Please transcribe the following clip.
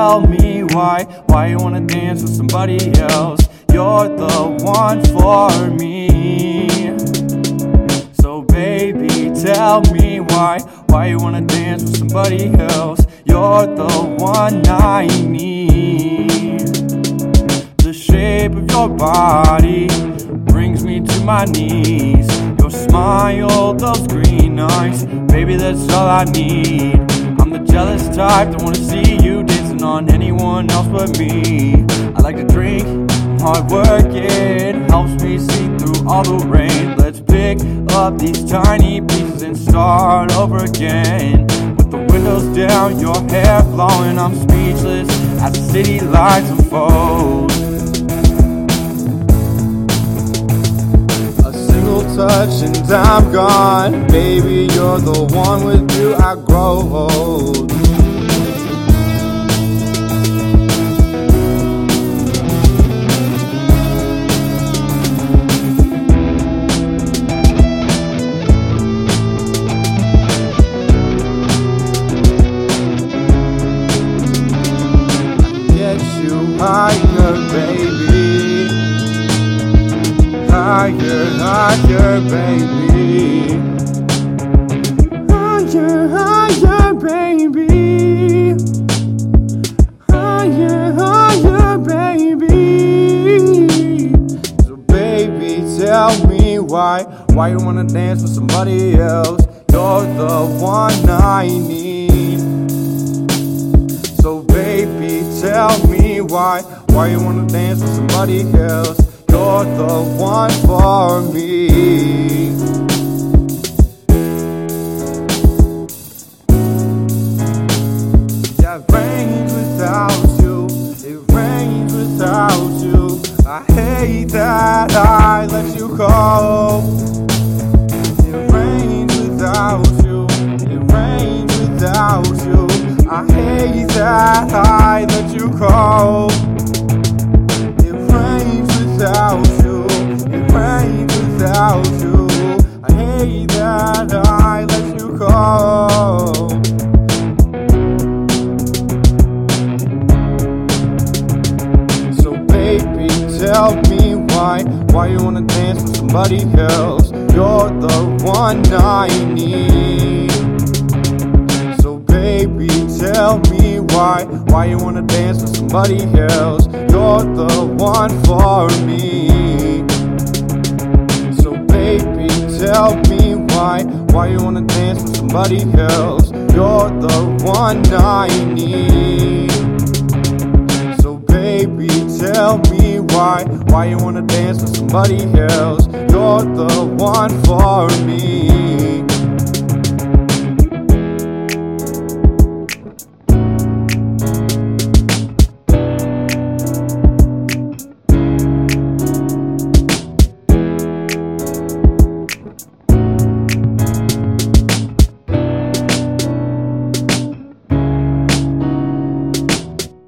tell me why, why you wanna dance with somebody else. You're the one for me. So baby, tell me why, why you wanna dance with somebody else. You're the one I need. The shape of your body brings me to my knees. Your smile, those green eyes, baby, that's all I need. I'm the jealous type that wanna see on anyone else but me. I like to drink hard working helps me see through all the rain. Let's pick up these tiny pieces and start over again. With the windows down, your hair flowing, I'm speechless as the city lights unfold. A single touch and I'm gone. Baby, you're the one with you I grow old. Higher, baby. Higher, higher, baby. Higher, higher, baby. Higher, higher, baby. So, baby, tell me why, why you wanna dance with somebody else? You're the one I need. Why, you wanna dance with somebody else? You're the one for me. It rains without you, it rains without you. I hate that I let you go. It rains without you, it rains without you. I hate that I tell me why, why you wanna dance with somebody else? You're the one I need. So baby, tell me why, why you wanna dance with somebody else? You're the one for me. So baby, tell me why, why you wanna dance with somebody else? You're the one I need. So baby, tell me why, why you wanna dance with somebody else? You're the one for me.